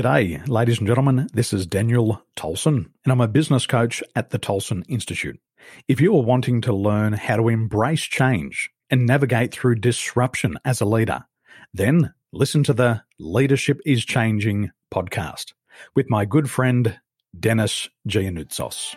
G'day, ladies and gentlemen. This is Daniel Tolson, and I'm a business coach at the Tolson Institute. If you are wanting to learn how to embrace change and navigate through disruption as a leader, then listen to the Leadership is Changing podcast with my good friend, Dennis Giannoutsos.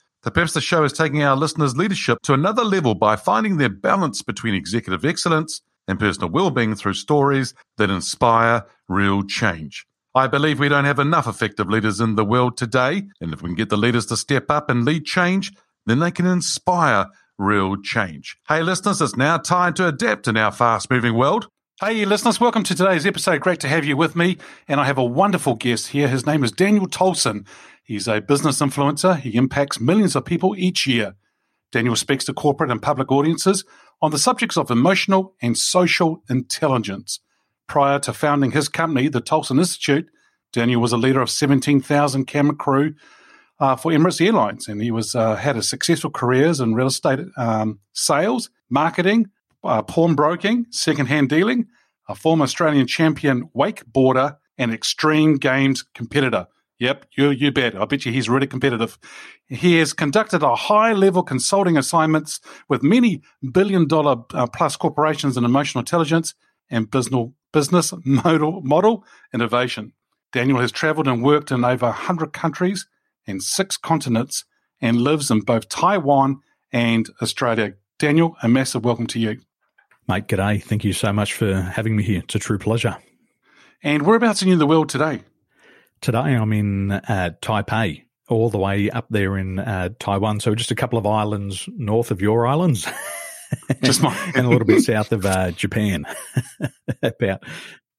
The of the show is taking our listeners' leadership to another level by finding their balance between executive excellence and personal well-being through stories that inspire real change. I believe we don't have enough effective leaders in the world today, and if we can get the leaders to step up and lead change, then they can inspire real change. Hey listeners, it's now time to adapt in our fast-moving world. Hey, listeners, welcome to today's episode. Great to have you with me. And I have a wonderful guest here. His name is Daniel Tolson. He's a business influencer. He impacts millions of people each year. Daniel speaks to corporate and public audiences on the subjects of emotional and social intelligence. Prior to founding his company, the Tolson Institute, Daniel was a leader of 17,000 cabin crew uh, for Emirates Airlines, and he was uh, had a successful careers in real estate um, sales, marketing, uh, pawnbroking, second-hand dealing, a former Australian champion wakeboarder, and extreme games competitor. Yep, you you bet. I bet you he's really competitive. He has conducted a high level consulting assignments with many billion dollar uh, plus corporations in emotional intelligence and business business model model innovation. Daniel has traveled and worked in over 100 countries and six continents and lives in both Taiwan and Australia. Daniel, a massive welcome to you. Mate, g'day. Thank you so much for having me here. It's a true pleasure. And whereabouts are you in the world today? Today I'm in uh, Taipei, all the way up there in uh, Taiwan. So just a couple of islands north of your islands. Just and a little bit south of uh, Japan. About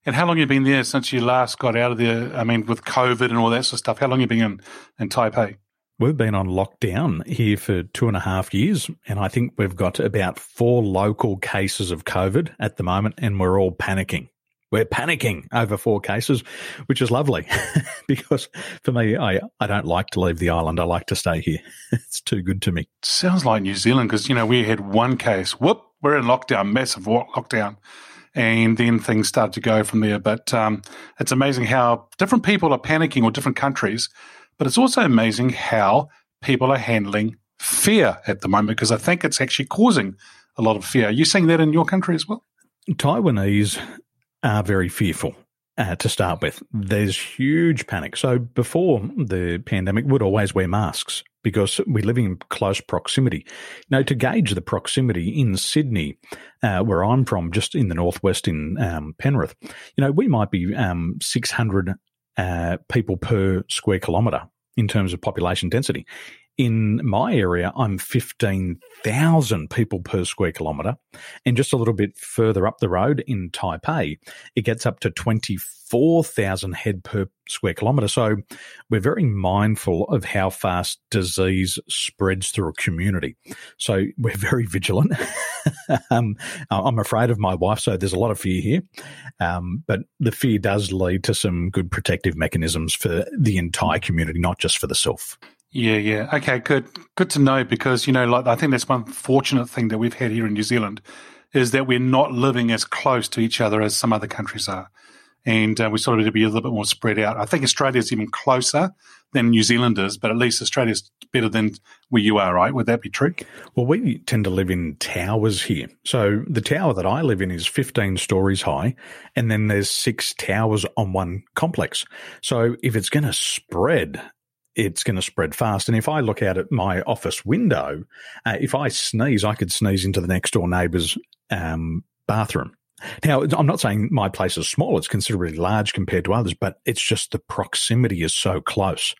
And how long have you been there since you last got out of there? I mean, with COVID and all that sort of stuff. How long have you been in, in Taipei? We've been on lockdown here for two and a half years, and I think we've got about four local cases of COVID at the moment, and we're all panicking. We're panicking over four cases, which is lovely because for me, I, I don't like to leave the island. I like to stay here. It's too good to me. Sounds like New Zealand because, you know, we had one case. Whoop, we're in lockdown, massive lockdown. And then things started to go from there. But um, it's amazing how different people are panicking or different countries. But it's also amazing how people are handling fear at the moment because I think it's actually causing a lot of fear. Are you seeing that in your country as well? Taiwanese are very fearful uh, to start with. There's huge panic. So before the pandemic, we'd always wear masks because we live in close proximity. Now, to gauge the proximity in Sydney, uh, where I'm from, just in the northwest in um, Penrith, you know, we might be um, 600 uh, people per square kilometre in terms of population density. In my area, I'm 15,000 people per square kilometre. And just a little bit further up the road in Taipei, it gets up to 24,000 head per square kilometre. So we're very mindful of how fast disease spreads through a community. So we're very vigilant. um, I'm afraid of my wife, so there's a lot of fear here. Um, but the fear does lead to some good protective mechanisms for the entire community, not just for the self. Yeah, yeah. Okay, good. Good to know because, you know, like I think that's one fortunate thing that we've had here in New Zealand is that we're not living as close to each other as some other countries are. And uh, we sort of need to be a little bit more spread out. I think Australia's even closer than New Zealand is, but at least Australia's better than where you are, right? Would that be true? Well, we tend to live in towers here. So the tower that I live in is 15 stories high, and then there's six towers on one complex. So if it's going to spread, it's going to spread fast. And if I look out at my office window, uh, if I sneeze, I could sneeze into the next door neighbour's um, bathroom. Now, I'm not saying my place is small; it's considerably large compared to others, but it's just the proximity is so close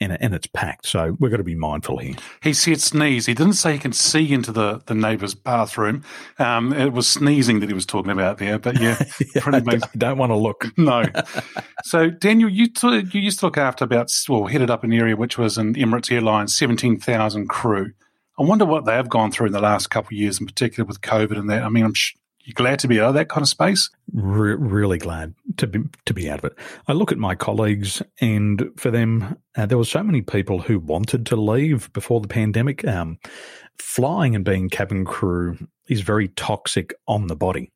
and, and it's packed. So we've got to be mindful here. He said sneeze. He didn't say he can see into the, the neighbour's bathroom. Um, it was sneezing that he was talking about there. But yeah, yeah pretty I, I don't want to look. no. so Daniel, you t- you used to look after about well headed up an area which was in Emirates Airlines, seventeen thousand crew. I wonder what they have gone through in the last couple of years, in particular with COVID and that. I mean, I'm sh- you glad to be out of that kind of space? Re- really glad to be to be out of it. I look at my colleagues, and for them, uh, there were so many people who wanted to leave before the pandemic. Um, flying and being cabin crew is very toxic on the body.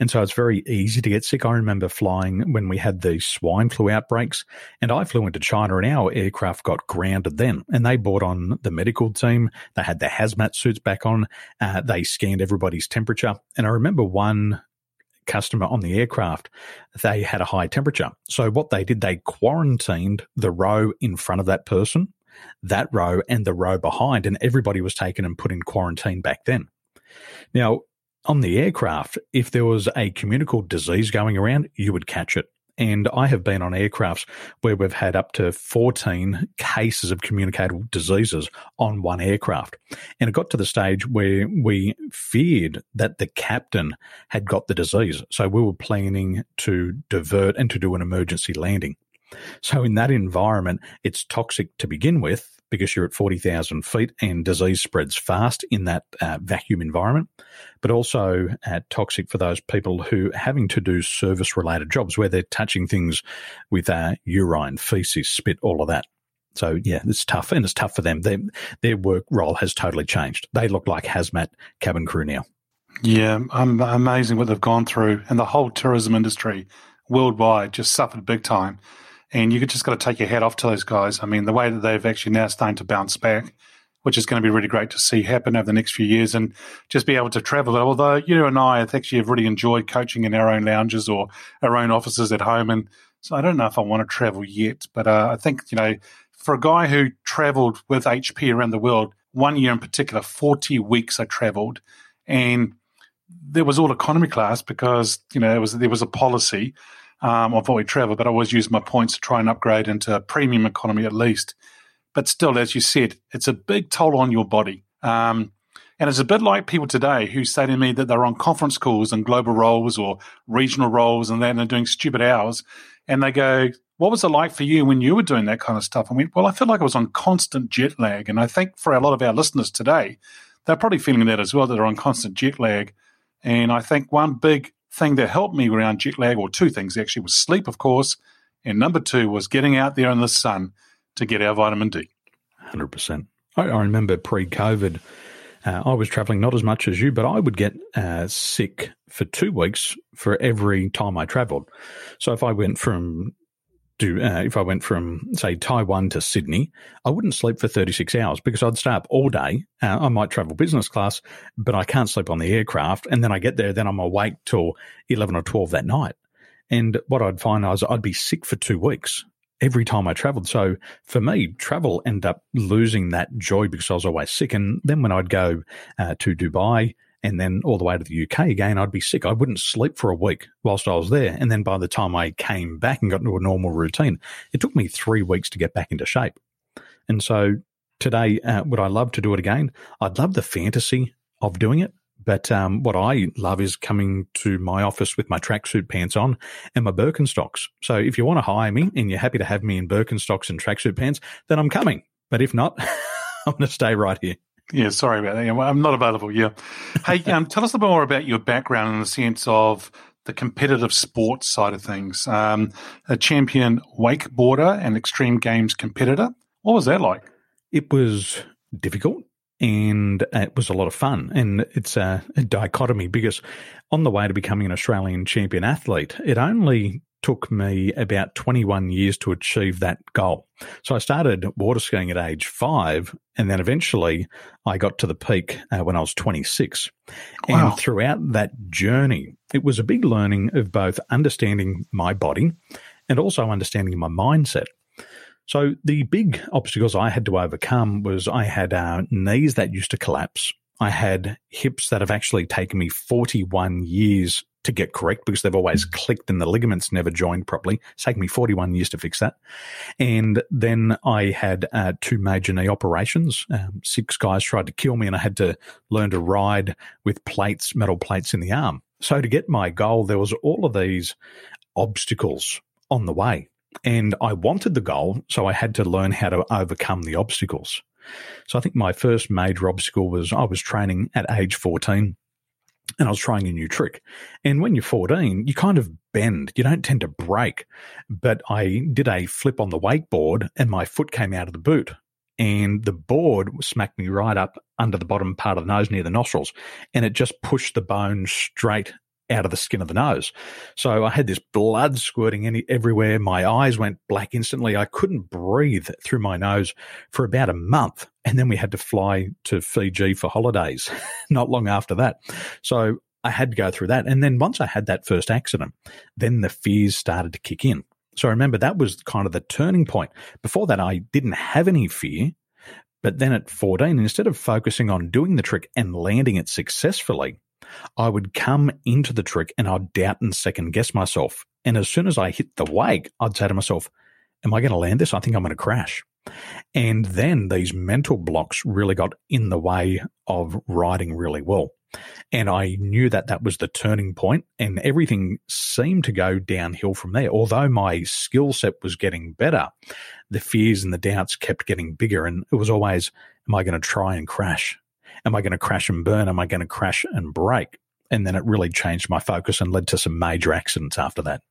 And so it's very easy to get sick. I remember flying when we had the swine flu outbreaks, and I flew into China, and our aircraft got grounded then. And they brought on the medical team. They had their hazmat suits back on. Uh, they scanned everybody's temperature. And I remember one customer on the aircraft, they had a high temperature. So what they did, they quarantined the row in front of that person, that row, and the row behind, and everybody was taken and put in quarantine back then. Now, on the aircraft, if there was a communicable disease going around, you would catch it. And I have been on aircrafts where we've had up to 14 cases of communicable diseases on one aircraft. And it got to the stage where we feared that the captain had got the disease. So we were planning to divert and to do an emergency landing. So in that environment, it's toxic to begin with because you're at 40,000 feet and disease spreads fast in that uh, vacuum environment, but also uh, toxic for those people who are having to do service related jobs where they're touching things with uh, urine, feces, spit, all of that. So yeah, it's tough, and it's tough for them. Their their work role has totally changed. They look like hazmat cabin crew now. Yeah, um, amazing what they've gone through, and the whole tourism industry worldwide just suffered big time. And you just got to take your hat off to those guys. I mean, the way that they've actually now starting to bounce back, which is going to be really great to see happen over the next few years and just be able to travel. Although you and I actually have really enjoyed coaching in our own lounges or our own offices at home. And so I don't know if I want to travel yet, but uh, I think, you know, for a guy who traveled with HP around the world, one year in particular, 40 weeks I traveled and there was all economy class because, you know, was, there was a policy um, of what we travel, but I always use my points to try and upgrade into premium economy at least. But still, as you said, it's a big toll on your body. Um, and it's a bit like people today who say to me that they're on conference calls and global roles or regional roles and then they're doing stupid hours. And they go, What was it like for you when you were doing that kind of stuff? I went, Well, I feel like I was on constant jet lag. And I think for a lot of our listeners today, they're probably feeling that as well, that they're on constant jet lag. And I think one big thing that helped me around jet lag, or two things actually, was sleep, of course, and number two was getting out there in the sun to get our vitamin D. 100%. I, I remember pre COVID, uh, I was traveling not as much as you, but I would get uh, sick for two weeks for every time I traveled. So if I went from do uh, if I went from say Taiwan to Sydney, I wouldn't sleep for 36 hours because I'd stay up all day. Uh, I might travel business class, but I can't sleep on the aircraft. And then I get there, then I'm awake till 11 or 12 that night. And what I'd find was I'd be sick for two weeks every time I traveled. So for me, travel ended up losing that joy because I was always sick. And then when I'd go uh, to Dubai, and then all the way to the UK again, I'd be sick. I wouldn't sleep for a week whilst I was there. And then by the time I came back and got into a normal routine, it took me three weeks to get back into shape. And so today, uh, would I love to do it again? I'd love the fantasy of doing it. But um, what I love is coming to my office with my tracksuit pants on and my Birkenstocks. So if you want to hire me and you're happy to have me in Birkenstocks and tracksuit pants, then I'm coming. But if not, I'm going to stay right here. Yeah, sorry about that. I'm not available. Yeah. Hey, um, tell us a bit more about your background in the sense of the competitive sports side of things. Um, a champion wakeboarder and extreme games competitor. What was that like? It was difficult and it was a lot of fun. And it's a, a dichotomy because on the way to becoming an Australian champion athlete, it only took me about 21 years to achieve that goal. So I started water skiing at age five, and then eventually I got to the peak uh, when I was 26. Wow. And throughout that journey, it was a big learning of both understanding my body and also understanding my mindset. So the big obstacles I had to overcome was I had uh, knees that used to collapse. I had hips that have actually taken me 41 years to get correct because they've always clicked and the ligaments never joined properly. It's taken me 41 years to fix that. And then I had uh, two major knee operations. Um, six guys tried to kill me and I had to learn to ride with plates, metal plates in the arm. So to get my goal, there was all of these obstacles on the way. And I wanted the goal, so I had to learn how to overcome the obstacles. So I think my first major obstacle was I was training at age 14 and I was trying a new trick. And when you're 14, you kind of bend, you don't tend to break. But I did a flip on the wakeboard and my foot came out of the boot. And the board smacked me right up under the bottom part of the nose near the nostrils. And it just pushed the bone straight out of the skin of the nose. So I had this blood squirting any, everywhere. My eyes went black instantly. I couldn't breathe through my nose for about a month. And then we had to fly to Fiji for holidays not long after that. So I had to go through that. And then once I had that first accident, then the fears started to kick in. So I remember that was kind of the turning point. Before that, I didn't have any fear. But then at 14, instead of focusing on doing the trick and landing it successfully, I would come into the trick and I'd doubt and second guess myself. And as soon as I hit the wake, I'd say to myself, Am I going to land this? I think I'm going to crash. And then these mental blocks really got in the way of riding really well. And I knew that that was the turning point, and everything seemed to go downhill from there. Although my skill set was getting better, the fears and the doubts kept getting bigger. And it was always, Am I going to try and crash? Am I going to crash and burn? Am I going to crash and break? And then it really changed my focus and led to some major accidents after that.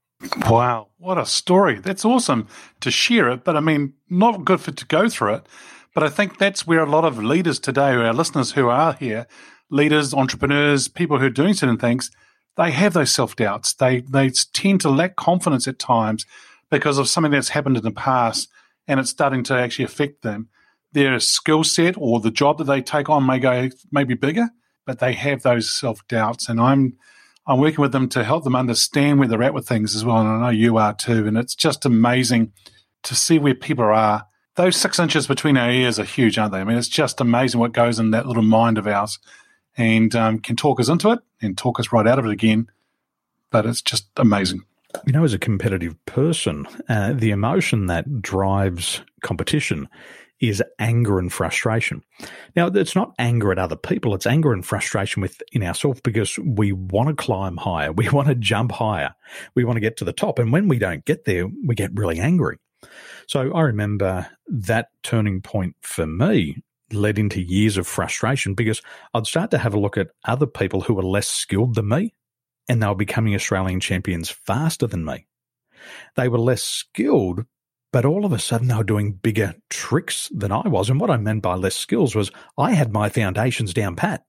Wow, what a story. That's awesome to share it, but I mean, not good for to go through it. But I think that's where a lot of leaders today, our listeners who are here, leaders, entrepreneurs, people who are doing certain things, they have those self doubts. They they tend to lack confidence at times because of something that's happened in the past and it's starting to actually affect them their skill set or the job that they take on may go maybe bigger, but they have those self doubts, and I'm I'm working with them to help them understand where they're at with things as well. And I know you are too. And it's just amazing to see where people are. Those six inches between our ears are huge, aren't they? I mean, it's just amazing what goes in that little mind of ours and um, can talk us into it and talk us right out of it again. But it's just amazing. You know, as a competitive person, uh, the emotion that drives competition is anger and frustration. Now, it's not anger at other people, it's anger and frustration within ourselves because we want to climb higher, we want to jump higher, we want to get to the top. And when we don't get there, we get really angry. So I remember that turning point for me led into years of frustration because I'd start to have a look at other people who were less skilled than me and they were becoming Australian champions faster than me. They were less skilled, but all of a sudden, they were doing bigger tricks than I was. And what I meant by less skills was I had my foundations down pat.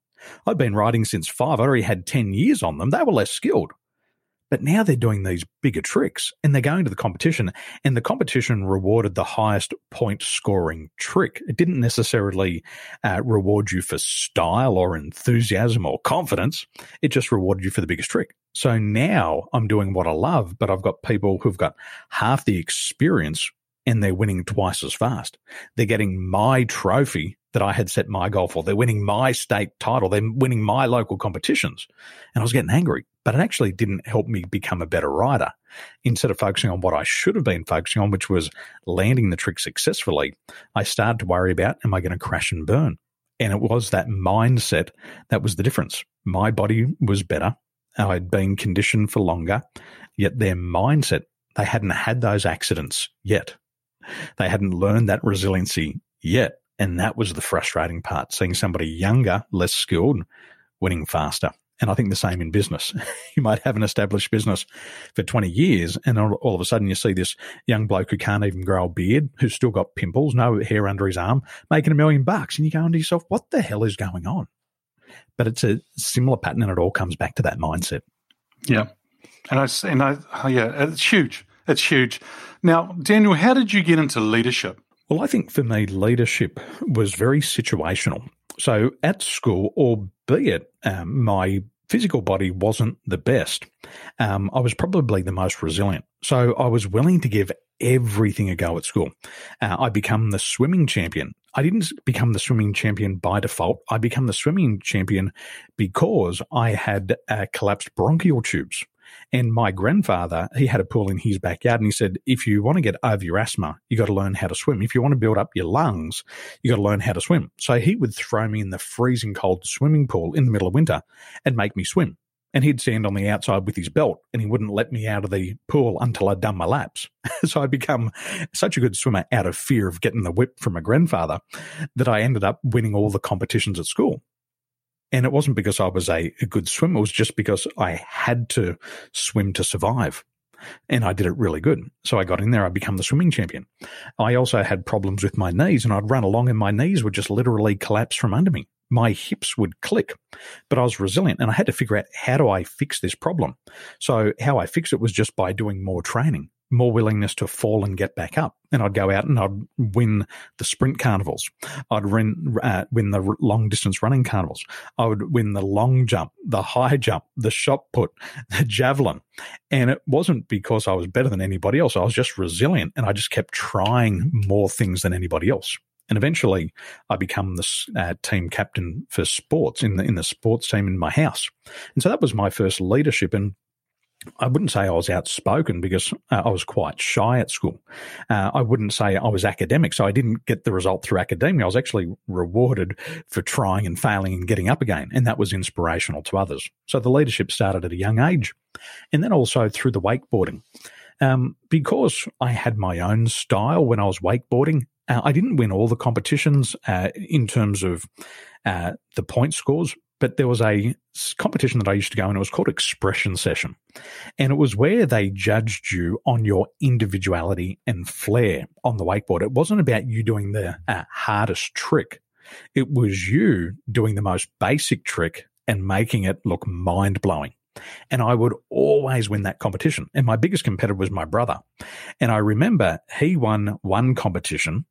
I'd been riding since five. I already had 10 years on them. They were less skilled. But now they're doing these bigger tricks and they're going to the competition, and the competition rewarded the highest point scoring trick. It didn't necessarily uh, reward you for style or enthusiasm or confidence, it just rewarded you for the biggest trick. So now I'm doing what I love, but I've got people who've got half the experience and they're winning twice as fast. They're getting my trophy that I had set my goal for. They're winning my state title. They're winning my local competitions. And I was getting angry, but it actually didn't help me become a better rider. Instead of focusing on what I should have been focusing on, which was landing the trick successfully, I started to worry about, am I going to crash and burn? And it was that mindset that was the difference. My body was better. I'd been conditioned for longer, yet their mindset, they hadn't had those accidents yet. They hadn't learned that resiliency yet. And that was the frustrating part, seeing somebody younger, less skilled, winning faster. And I think the same in business. you might have an established business for 20 years, and all of a sudden you see this young bloke who can't even grow a beard, who's still got pimples, no hair under his arm, making a million bucks. And you go into yourself, what the hell is going on? But it's a similar pattern, and it all comes back to that mindset. Yeah. And I, and I, oh, yeah, it's huge. It's huge. Now, Daniel, how did you get into leadership? Well, I think for me, leadership was very situational. So at school, albeit um, my physical body wasn't the best, um, I was probably the most resilient. So I was willing to give everything a go at school. Uh, I become the swimming champion. I didn't become the swimming champion by default. I became the swimming champion because I had uh, collapsed bronchial tubes. And my grandfather, he had a pool in his backyard and he said, if you want to get over your asthma, you got to learn how to swim. If you want to build up your lungs, you got to learn how to swim. So he would throw me in the freezing cold swimming pool in the middle of winter and make me swim. And he'd stand on the outside with his belt and he wouldn't let me out of the pool until I'd done my laps. so I'd become such a good swimmer out of fear of getting the whip from my grandfather that I ended up winning all the competitions at school. And it wasn't because I was a, a good swimmer, it was just because I had to swim to survive and I did it really good. So I got in there, I become the swimming champion. I also had problems with my knees, and I'd run along, and my knees would just literally collapse from under me. My hips would click, but I was resilient, and I had to figure out how do I fix this problem. So how I fixed it was just by doing more training more willingness to fall and get back up. And I'd go out and I'd win the sprint carnivals. I'd win, uh, win the long distance running carnivals. I would win the long jump, the high jump, the shot put, the javelin. And it wasn't because I was better than anybody else. I was just resilient and I just kept trying more things than anybody else. And eventually, I become the uh, team captain for sports in the in the sports team in my house. And so that was my first leadership. And I wouldn't say I was outspoken because uh, I was quite shy at school. Uh, I wouldn't say I was academic, so I didn't get the result through academia. I was actually rewarded for trying and failing and getting up again, and that was inspirational to others. So the leadership started at a young age, and then also through the wakeboarding. Um, because I had my own style when I was wakeboarding, uh, I didn't win all the competitions uh, in terms of uh, the point scores, but there was a competition that I used to go and it was called Expression Session. And it was where they judged you on your individuality and flair on the wakeboard. It wasn't about you doing the uh, hardest trick, it was you doing the most basic trick and making it look mind blowing. And I would always win that competition. And my biggest competitor was my brother. And I remember he won one competition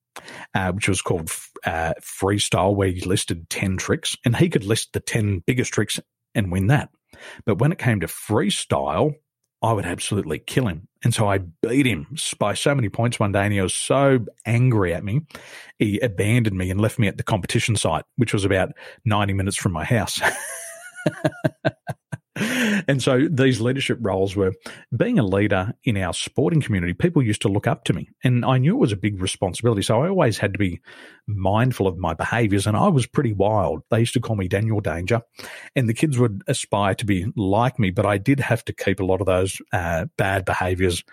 uh, which was called uh, Freestyle, where he listed 10 tricks and he could list the 10 biggest tricks and win that. But when it came to freestyle, I would absolutely kill him. And so I beat him by so many points one day, and he was so angry at me, he abandoned me and left me at the competition site, which was about 90 minutes from my house. and so these leadership roles were being a leader in our sporting community. People used to look up to me, and I knew it was a big responsibility. So I always had to be mindful of my behaviors, and I was pretty wild. They used to call me Daniel Danger, and the kids would aspire to be like me, but I did have to keep a lot of those uh, bad behaviors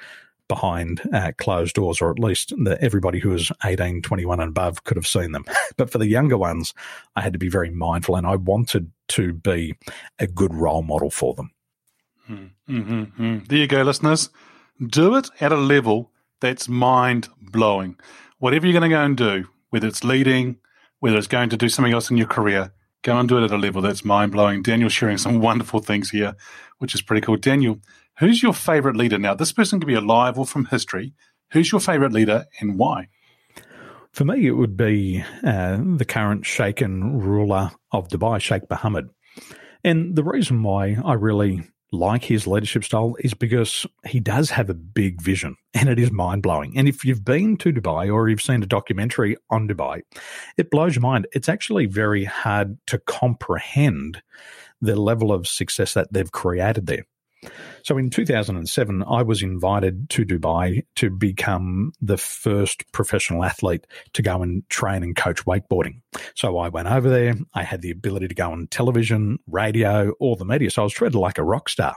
behind uh, closed doors, or at least the, everybody who was 18, 21 and above could have seen them. but for the younger ones, I had to be very mindful and I wanted to be a good role model for them. Mm-hmm. mm-hmm. There you go, listeners. Do it at a level that's mind blowing. Whatever you're going to go and do, whether it's leading, whether it's going to do something else in your career, go and do it at a level that's mind blowing. Daniel's sharing some wonderful things here, which is pretty cool. Daniel, who's your favorite leader now? This person could be alive or from history. Who's your favorite leader and why? For me, it would be uh, the current Sheikh and ruler of Dubai, Sheikh Mohammed. And the reason why I really like his leadership style is because he does have a big vision and it is mind blowing. And if you've been to Dubai or you've seen a documentary on Dubai, it blows your mind. It's actually very hard to comprehend the level of success that they've created there. So in 2007, I was invited to Dubai to become the first professional athlete to go and train and coach wakeboarding. So I went over there. I had the ability to go on television, radio, all the media. So I was treated like a rock star.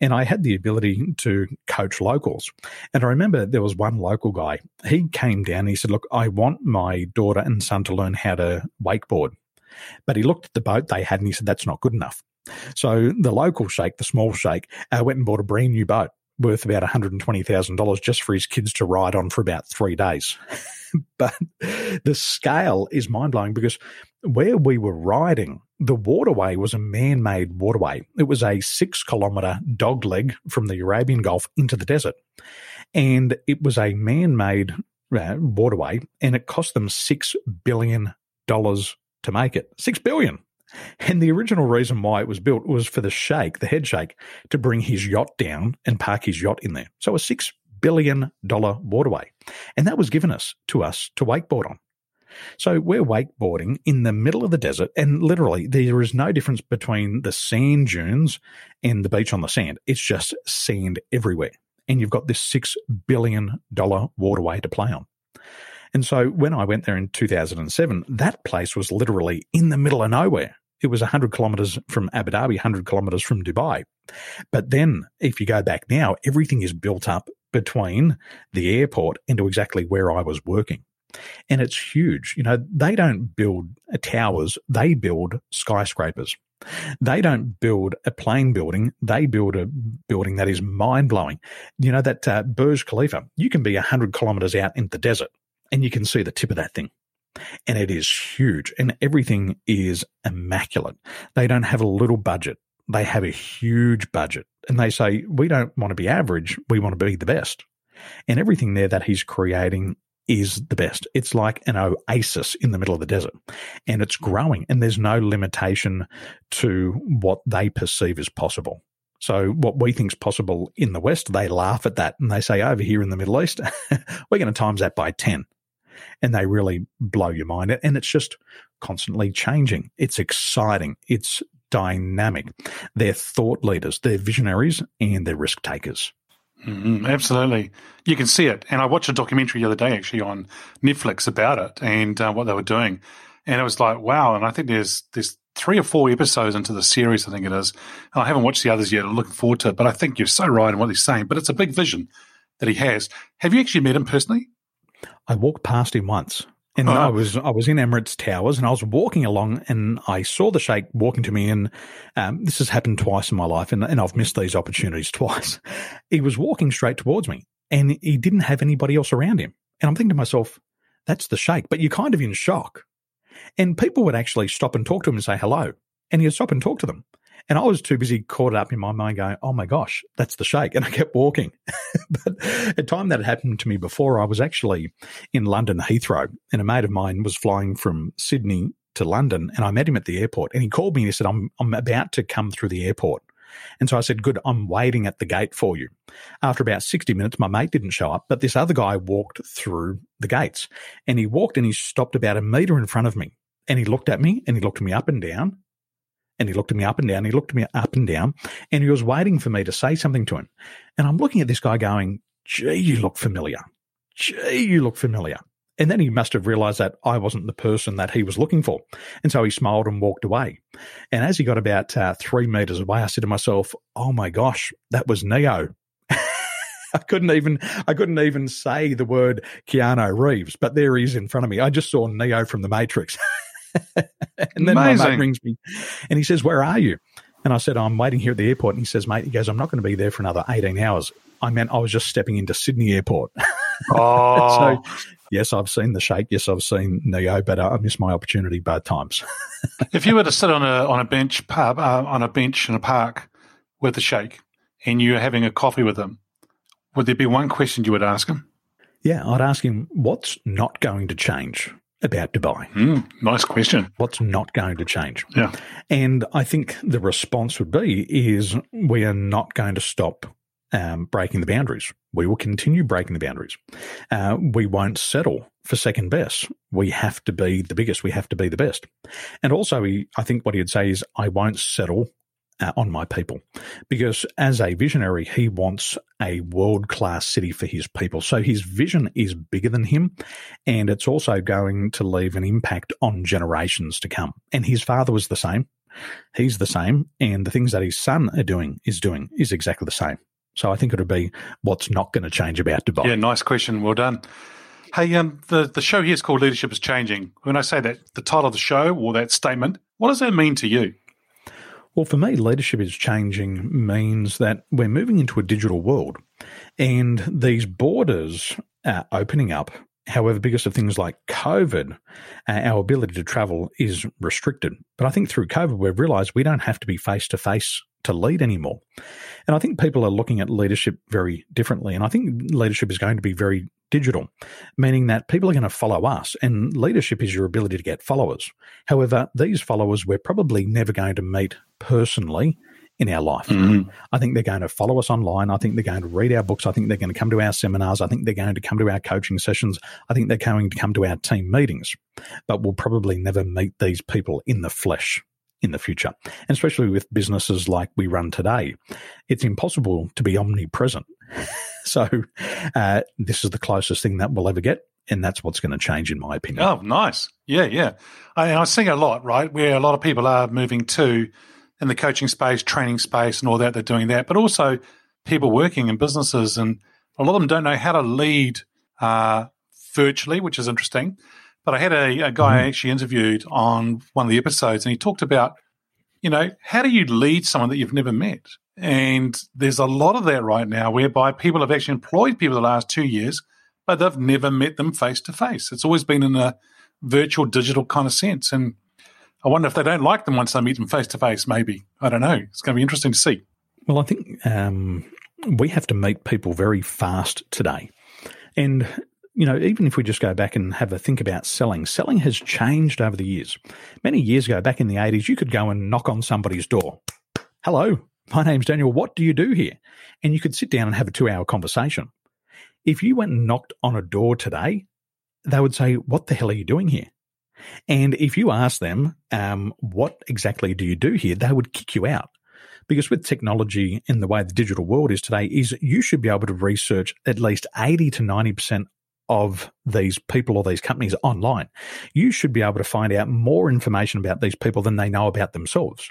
And I had the ability to coach locals. And I remember there was one local guy. He came down he said, Look, I want my daughter and son to learn how to wakeboard. But he looked at the boat they had and he said, That's not good enough. So the local sheikh, the small sheikh, uh, went and bought a brand new boat worth about $120,000 just for his kids to ride on for about three days. but the scale is mind blowing because where we were riding, the waterway was a man made waterway. It was a six kilometer dog leg from the Arabian Gulf into the desert. And it was a man made uh, waterway, and it cost them $6 billion to make it. $6 billion. And the original reason why it was built was for the sheikh, the head sheikh, to bring his yacht down and park his yacht in there. So a six billion dollar waterway. And that was given us to us to wakeboard on. So we're wakeboarding in the middle of the desert, and literally there is no difference between the sand dunes and the beach on the sand. It's just sand everywhere. And you've got this $6 billion waterway to play on. And so when I went there in 2007, that place was literally in the middle of nowhere. It was 100 kilometers from Abu Dhabi, 100 kilometers from Dubai. But then if you go back now, everything is built up between the airport into exactly where I was working. And it's huge. You know, they don't build towers, they build skyscrapers. They don't build a plain building. They build a building that is mind blowing. You know, that uh, Burj Khalifa, you can be 100 kilometers out in the desert and you can see the tip of that thing. And it is huge and everything is immaculate. They don't have a little budget. They have a huge budget and they say, we don't want to be average. We want to be the best. And everything there that he's creating is the best. It's like an oasis in the middle of the desert and it's growing and there's no limitation to what they perceive as possible. So what we think is possible in the West, they laugh at that and they say over here in the Middle East, we're going to times that by 10 and they really blow your mind. And it's just constantly changing. It's exciting. It's dynamic. They're thought leaders, they're visionaries, and they're risk takers. Mm-hmm, absolutely. You can see it. And I watched a documentary the other day actually on Netflix about it and uh, what they were doing. And it was like, wow. And I think there's, there's three or four episodes into the series, I think it is. And I haven't watched the others yet. I'm looking forward to it. But I think you're so right in what he's saying. But it's a big vision that he has. Have you actually met him personally? I walked past him once. And oh. I was I was in Emirates Towers and I was walking along and I saw the sheikh walking to me and um, this has happened twice in my life and, and I've missed these opportunities twice. He was walking straight towards me and he didn't have anybody else around him. And I'm thinking to myself, that's the sheikh, but you're kind of in shock. And people would actually stop and talk to him and say hello. And he'd stop and talk to them. And I was too busy caught up in my mind going, oh my gosh, that's the sheikh. And I kept walking. but a time that had happened to me before, I was actually in London Heathrow and a mate of mine was flying from Sydney to London and I met him at the airport and he called me and he said, I'm, I'm about to come through the airport. And so I said, Good, I'm waiting at the gate for you. After about 60 minutes, my mate didn't show up, but this other guy walked through the gates and he walked and he stopped about a meter in front of me and he looked at me and he looked me up and down and he looked at me up and down. He looked at me up and down and he was waiting for me to say something to him. And I'm looking at this guy going, gee, you look familiar. Gee, you look familiar. And then he must have realized that I wasn't the person that he was looking for. And so he smiled and walked away. And as he got about uh, three meters away, I said to myself, oh my gosh, that was Neo. I couldn't even I couldn't even say the word Keanu Reeves, but there he is in front of me. I just saw Neo from the Matrix. and then Amazing. my mate rings me and he says, Where are you? And I said, I'm waiting here at the airport. And he says, Mate, he goes, I'm not going to be there for another 18 hours. I meant I was just stepping into Sydney Airport. Oh. so, yes, I've seen the Sheikh. Yes, I've seen Neo, but I missed my opportunity both times. if you were to sit on a on a bench pub uh, on a bench in a park with the Sheikh and you're having a coffee with him, would there be one question you would ask him? Yeah, I'd ask him, what's not going to change? About Dubai? Mm, nice question. What's not going to change? Yeah. And I think the response would be is we are not going to stop um, breaking the boundaries. We will continue breaking the boundaries. Uh, we won't settle for second best. We have to be the biggest. We have to be the best. And also, he, I think what he'd say is, I won't settle uh, on my people. Because as a visionary, he wants a world class city for his people. So his vision is bigger than him, and it's also going to leave an impact on generations to come. And his father was the same. He's the same, and the things that his son are doing is doing is exactly the same. So I think it would be what's not going to change about Dubai. Yeah, nice question. Well done. Hey, um, the, the show here is called Leadership is Changing. When I say that, the title of the show or that statement, what does that mean to you? Well, for me, leadership is changing means that we're moving into a digital world and these borders are opening up. However, because of things like COVID, uh, our ability to travel is restricted. But I think through COVID, we've realized we don't have to be face to face to lead anymore. And I think people are looking at leadership very differently. And I think leadership is going to be very digital, meaning that people are going to follow us, and leadership is your ability to get followers. However, these followers we're probably never going to meet personally in our life. Mm-hmm. I think they're going to follow us online. I think they're going to read our books. I think they're going to come to our seminars. I think they're going to come to our coaching sessions. I think they're going to come to our team meetings, but we'll probably never meet these people in the flesh in the future. And especially with businesses like we run today, it's impossible to be omnipresent. so, uh, this is the closest thing that we'll ever get. And that's what's going to change, in my opinion. Oh, nice. Yeah, yeah. I, I see a lot, right? Where a lot of people are moving to in the coaching space, training space, and all that. They're doing that, but also people working in businesses, and a lot of them don't know how to lead uh, virtually, which is interesting. But I had a, a guy mm-hmm. I actually interviewed on one of the episodes, and he talked about, you know, how do you lead someone that you've never met? And there's a lot of that right now, whereby people have actually employed people the last two years, but they've never met them face to face. It's always been in a virtual, digital kind of sense, and I wonder if they don't like them once they meet them face to face. Maybe I don't know. It's going to be interesting to see. Well, I think um, we have to meet people very fast today, and you know, even if we just go back and have a think about selling, selling has changed over the years. Many years ago, back in the 80s, you could go and knock on somebody's door. Hello, my name's Daniel. What do you do here? And you could sit down and have a two hour conversation. If you went and knocked on a door today, they would say, What the hell are you doing here? And if you ask them, um, what exactly do you do here? They would kick you out. Because with technology and the way the digital world is today, is you should be able to research at least 80 to 90% of these people or these companies online. You should be able to find out more information about these people than they know about themselves.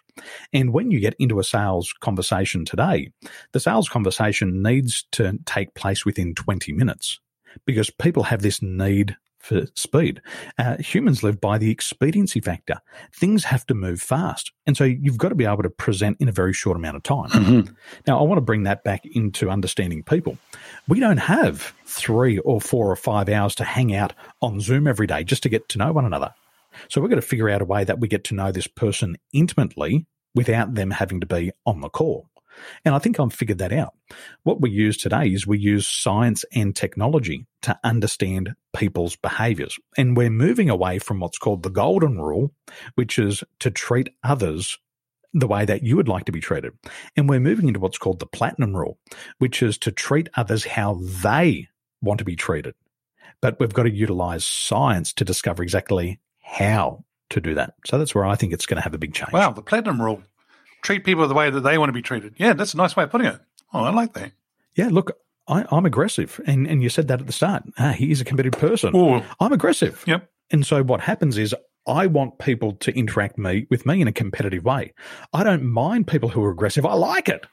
And when you get into a sales conversation today, the sales conversation needs to take place within 20 minutes because people have this need for speed. Uh, humans live by the expediency factor. Things have to move fast. And so you've got to be able to present in a very short amount of time. Mm-hmm. Now, I want to bring that back into understanding people. We don't have three or four or five hours to hang out on Zoom every day just to get to know one another. So we've got to figure out a way that we get to know this person intimately without them having to be on the call. And I think I've figured that out. What we use today is we use science and technology to understand people's behaviors. And we're moving away from what's called the golden rule, which is to treat others the way that you would like to be treated. And we're moving into what's called the platinum rule, which is to treat others how they want to be treated. But we've got to utilize science to discover exactly how to do that. So that's where I think it's going to have a big change. Wow, the platinum rule treat people the way that they want to be treated. Yeah, that's a nice way of putting it. Oh, I like that. Yeah, look, I, am aggressive, and and you said that at the start. Ah, he is a competitive person. Ooh. I'm aggressive. Yep. And so what happens is I want people to interact me with me in a competitive way. I don't mind people who are aggressive. I like it.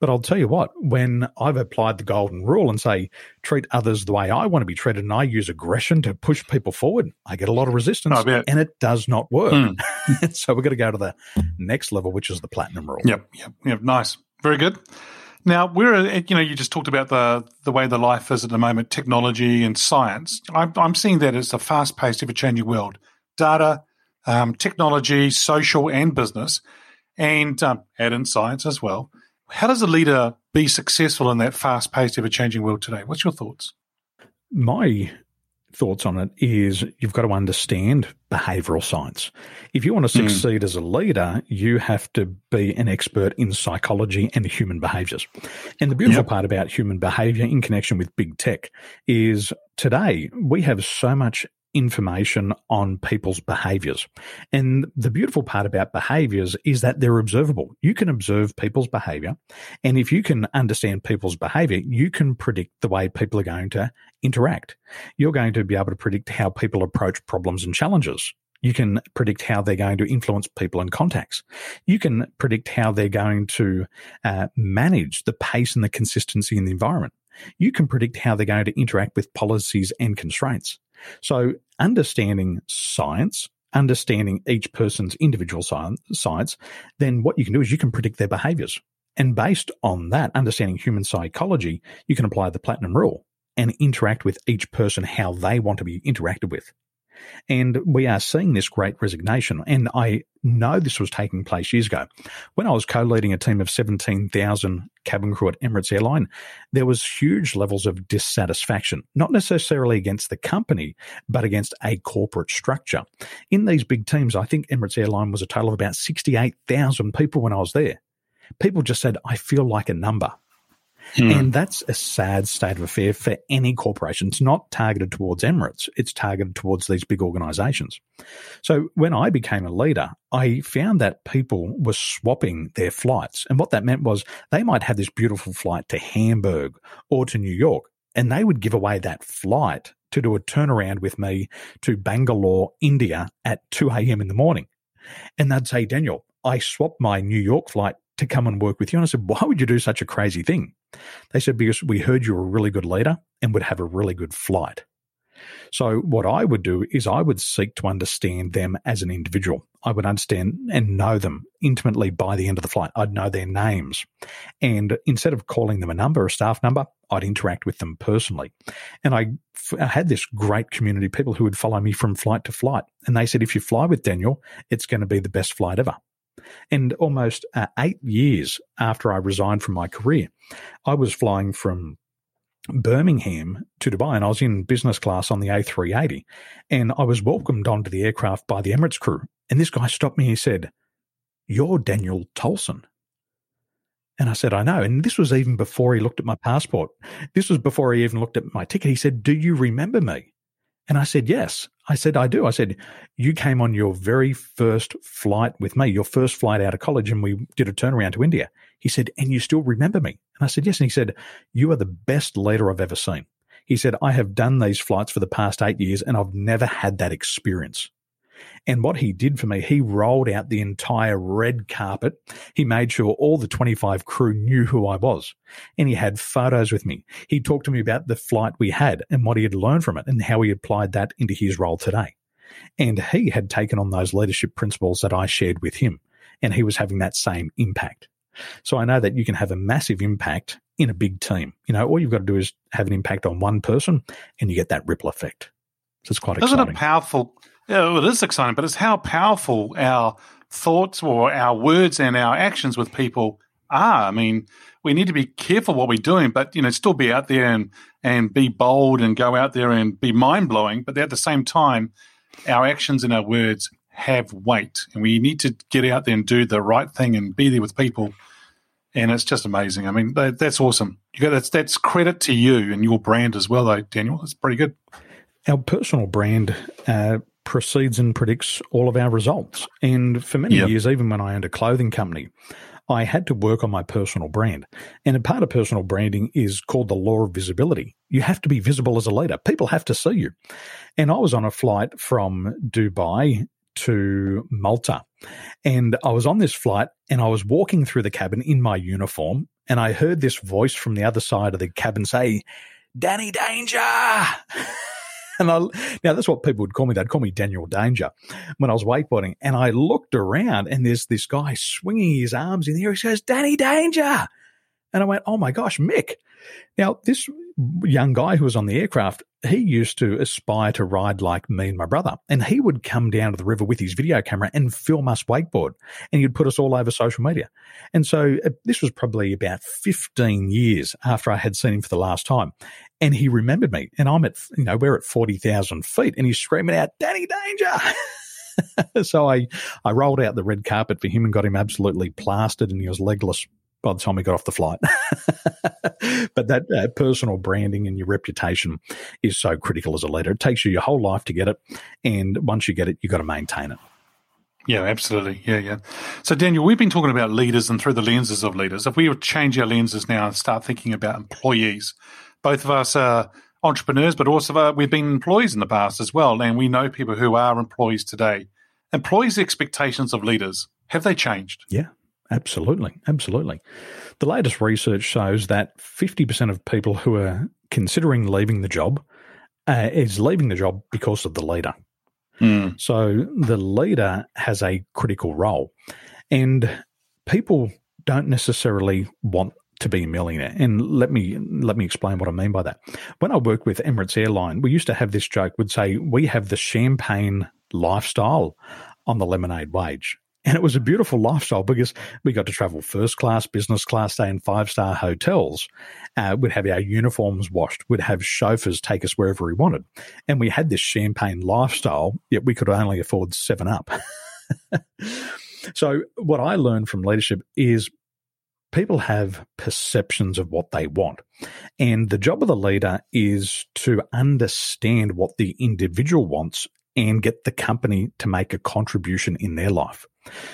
But I'll tell you what, when I've applied the golden rule and say, treat others the way I want to be treated, and I use aggression to push people forward, I get a lot of resistance and it does not work. Mm. so we're going to go to the next level, which is the platinum rule. Yep, yep, yep. Nice. Very good. Now we're, you know, you just talked about the the way the life is at the moment, technology and science. I'm, I'm seeing that as a fast paced, ever changing world. Data, um, technology, social, and business, and um, add in science as well. How does a leader be successful in that fast paced, ever changing world today? What's your thoughts? My thoughts on it is you've got to understand behavioral science. If you want to hmm. succeed mm. as a leader, you have to be an expert in psychology and human behaviors. And the beautiful yep. part about human behavior in connection with big tech is today we have so much information on people's behaviors. And the beautiful part about behaviors is that they're observable. You can observe people's behavior. And if you can understand people's behavior, you can predict the way people are going to interact. You're going to be able to predict how people approach problems and challenges. You can predict how they're going to influence people and contacts. You can predict how they're going to uh, manage the pace and the consistency in the environment. You can predict how they're going to interact with policies and constraints. So, understanding science, understanding each person's individual science, then what you can do is you can predict their behaviors. And based on that, understanding human psychology, you can apply the platinum rule and interact with each person how they want to be interacted with. And we are seeing this great resignation. And I know this was taking place years ago. When I was co leading a team of 17,000 cabin crew at Emirates Airline, there was huge levels of dissatisfaction, not necessarily against the company, but against a corporate structure. In these big teams, I think Emirates Airline was a total of about 68,000 people when I was there. People just said, I feel like a number. Hmm. And that's a sad state of affair for any corporation. It's not targeted towards Emirates, it's targeted towards these big organizations. So when I became a leader, I found that people were swapping their flights. And what that meant was they might have this beautiful flight to Hamburg or to New York, and they would give away that flight to do a turnaround with me to Bangalore, India at 2 a.m. in the morning. And they'd say, Daniel, I swapped my New York flight to come and work with you. And I said, why would you do such a crazy thing? They said, because we heard you were a really good leader and would have a really good flight. So what I would do is I would seek to understand them as an individual. I would understand and know them intimately by the end of the flight. I'd know their names. And instead of calling them a number, a staff number, I'd interact with them personally. And I, I had this great community of people who would follow me from flight to flight. And they said, if you fly with Daniel, it's going to be the best flight ever. And almost uh, eight years after I resigned from my career, I was flying from Birmingham to Dubai and I was in business class on the A380 and I was welcomed onto the aircraft by the Emirates crew. And this guy stopped me and he said, You're Daniel Tolson. And I said, I know. And this was even before he looked at my passport. This was before he even looked at my ticket. He said, Do you remember me? And I said, Yes. I said, I do. I said, You came on your very first flight with me, your first flight out of college, and we did a turnaround to India. He said, And you still remember me? And I said, Yes. And he said, You are the best leader I've ever seen. He said, I have done these flights for the past eight years and I've never had that experience. And what he did for me, he rolled out the entire red carpet. He made sure all the 25 crew knew who I was. And he had photos with me. He talked to me about the flight we had and what he had learned from it and how he applied that into his role today. And he had taken on those leadership principles that I shared with him. And he was having that same impact. So I know that you can have a massive impact in a big team. You know, all you've got to do is have an impact on one person and you get that ripple effect. So it's quite Isn't exciting. Isn't it powerful? Yeah, it is exciting, but it's how powerful our thoughts or our words and our actions with people are. I mean, we need to be careful what we're doing, but you know, still be out there and and be bold and go out there and be mind blowing. But at the same time, our actions and our words have weight, and we need to get out there and do the right thing and be there with people. And it's just amazing. I mean, that, that's awesome. You got that's that's credit to you and your brand as well, though, Daniel. It's pretty good. Our personal brand uh, precedes and predicts all of our results. And for many yep. years, even when I owned a clothing company, I had to work on my personal brand. And a part of personal branding is called the law of visibility. You have to be visible as a leader. People have to see you. And I was on a flight from Dubai to Malta. And I was on this flight and I was walking through the cabin in my uniform. And I heard this voice from the other side of the cabin say, Danny Danger. and I, now that's what people would call me. They'd call me Daniel Danger when I was wakeboarding. And I looked around and there's this guy swinging his arms in the air. He says, Danny Danger. And I went, oh my gosh, Mick. Now, this young guy who was on the aircraft, he used to aspire to ride like me and my brother. And he would come down to the river with his video camera and film us wakeboard. And he'd put us all over social media. And so uh, this was probably about 15 years after I had seen him for the last time. And he remembered me. And I'm at, you know, we're at 40,000 feet and he's screaming out, Danny Danger. so I, I rolled out the red carpet for him and got him absolutely plastered and he was legless by the time we got off the flight. but that uh, personal branding and your reputation is so critical as a leader. It takes you your whole life to get it. And once you get it, you've got to maintain it. Yeah, absolutely. Yeah, yeah. So, Daniel, we've been talking about leaders and through the lenses of leaders. If we change our lenses now and start thinking about employees, both of us are entrepreneurs, but also uh, we've been employees in the past as well. And we know people who are employees today. Employees' expectations of leaders, have they changed? Yeah, Absolutely. Absolutely. The latest research shows that 50% of people who are considering leaving the job uh, is leaving the job because of the leader. Mm. So the leader has a critical role. And people don't necessarily want to be a millionaire. And let me let me explain what I mean by that. When I worked with Emirates Airline, we used to have this joke. Would say we have the champagne lifestyle on the lemonade wage. And it was a beautiful lifestyle because we got to travel first class, business class, stay in five star hotels. Uh, we'd have our uniforms washed. We'd have chauffeurs take us wherever we wanted. And we had this champagne lifestyle, yet we could only afford 7 Up. so, what I learned from leadership is people have perceptions of what they want. And the job of the leader is to understand what the individual wants and get the company to make a contribution in their life.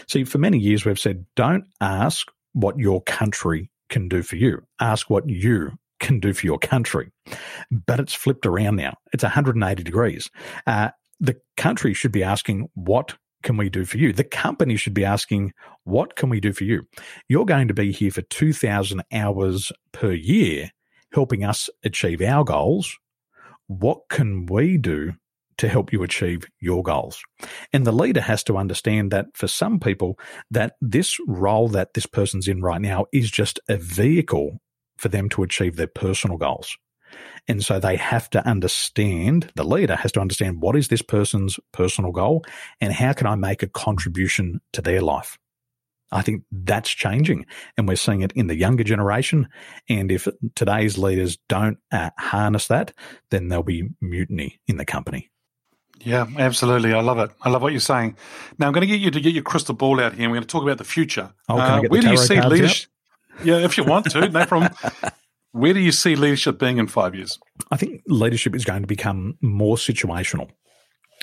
See, for many years, we've said, don't ask what your country can do for you, ask what you can do for your country. But it's flipped around now. It's 180 degrees. Uh, the country should be asking, what can we do for you? The company should be asking, what can we do for you? You're going to be here for 2,000 hours per year helping us achieve our goals. What can we do to help you achieve your goals. And the leader has to understand that for some people, that this role that this person's in right now is just a vehicle for them to achieve their personal goals. And so they have to understand, the leader has to understand what is this person's personal goal and how can I make a contribution to their life? I think that's changing and we're seeing it in the younger generation. And if today's leaders don't uh, harness that, then there'll be mutiny in the company. Yeah, absolutely. I love it. I love what you're saying. Now I'm going to get you to get your crystal ball out here. and We're going to talk about the future. Oh, uh, where do you see leadership? Yeah, if you want to, no problem. Where do you see leadership being in five years? I think leadership is going to become more situational,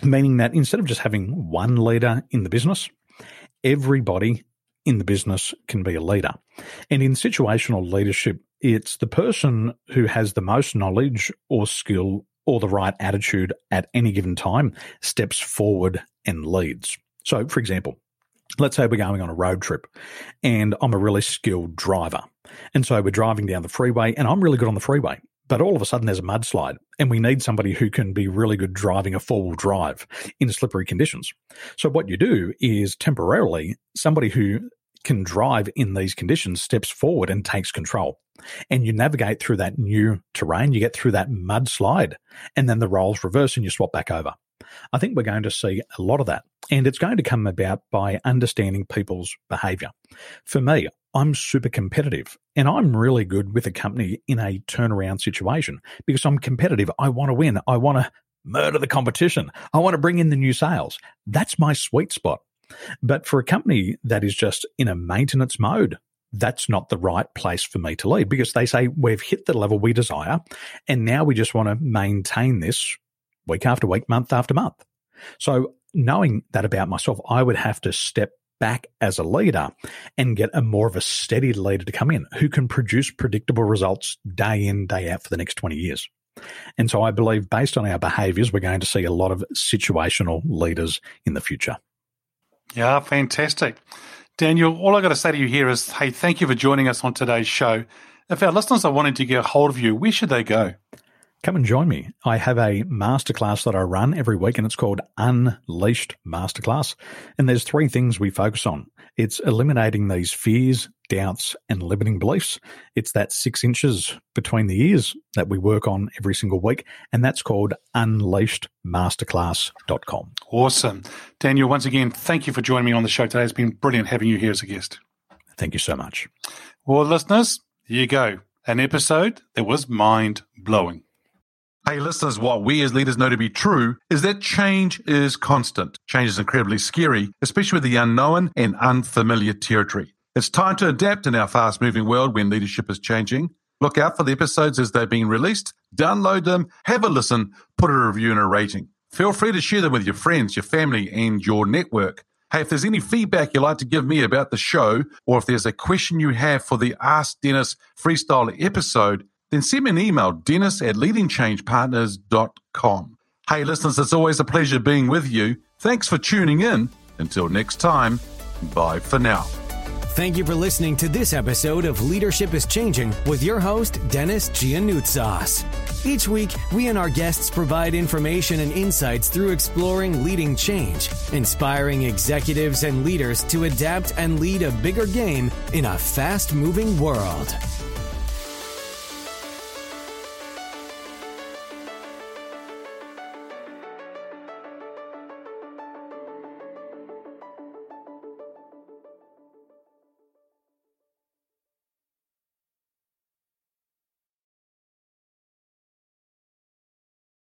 meaning that instead of just having one leader in the business, everybody in the business can be a leader. And in situational leadership, it's the person who has the most knowledge or skill or the right attitude at any given time steps forward and leads. So, for example, let's say we're going on a road trip and I'm a really skilled driver. And so we're driving down the freeway and I'm really good on the freeway. But all of a sudden there's a mudslide and we need somebody who can be really good driving a four wheel drive in slippery conditions. So what you do is temporarily somebody who can drive in these conditions steps forward and takes control. And you navigate through that new terrain, you get through that mudslide, and then the roles reverse and you swap back over. I think we're going to see a lot of that. And it's going to come about by understanding people's behavior. For me, I'm super competitive and I'm really good with a company in a turnaround situation because I'm competitive. I want to win. I want to murder the competition. I want to bring in the new sales. That's my sweet spot. But for a company that is just in a maintenance mode, that's not the right place for me to lead because they say we've hit the level we desire and now we just want to maintain this week after week, month after month. So knowing that about myself, I would have to step back as a leader and get a more of a steady leader to come in who can produce predictable results day in, day out for the next 20 years. And so I believe based on our behaviors, we're going to see a lot of situational leaders in the future. Yeah, fantastic. Daniel, all I got to say to you here is, hey, thank you for joining us on today's show. If our listeners are wanting to get a hold of you, where should they go? Come and join me. I have a masterclass that I run every week and it's called Unleashed Masterclass. And there's three things we focus on. It's eliminating these fears, doubts, and limiting beliefs. It's that six inches between the ears that we work on every single week. And that's called unleashedmasterclass.com. Awesome. Daniel, once again, thank you for joining me on the show today. It's been brilliant having you here as a guest. Thank you so much. Well, listeners, here you go. An episode that was mind blowing. Hey, listeners, what we as leaders know to be true is that change is constant. Change is incredibly scary, especially with the unknown and unfamiliar territory. It's time to adapt in our fast moving world when leadership is changing. Look out for the episodes as they're being released, download them, have a listen, put a review and a rating. Feel free to share them with your friends, your family, and your network. Hey, if there's any feedback you'd like to give me about the show, or if there's a question you have for the Ask Dennis freestyle episode, then send me an email, dennis at leadingchangepartners.com. Hey, listeners, it's always a pleasure being with you. Thanks for tuning in. Until next time, bye for now. Thank you for listening to this episode of Leadership is Changing with your host, Dennis Giannoutsas. Each week, we and our guests provide information and insights through exploring leading change, inspiring executives and leaders to adapt and lead a bigger game in a fast moving world.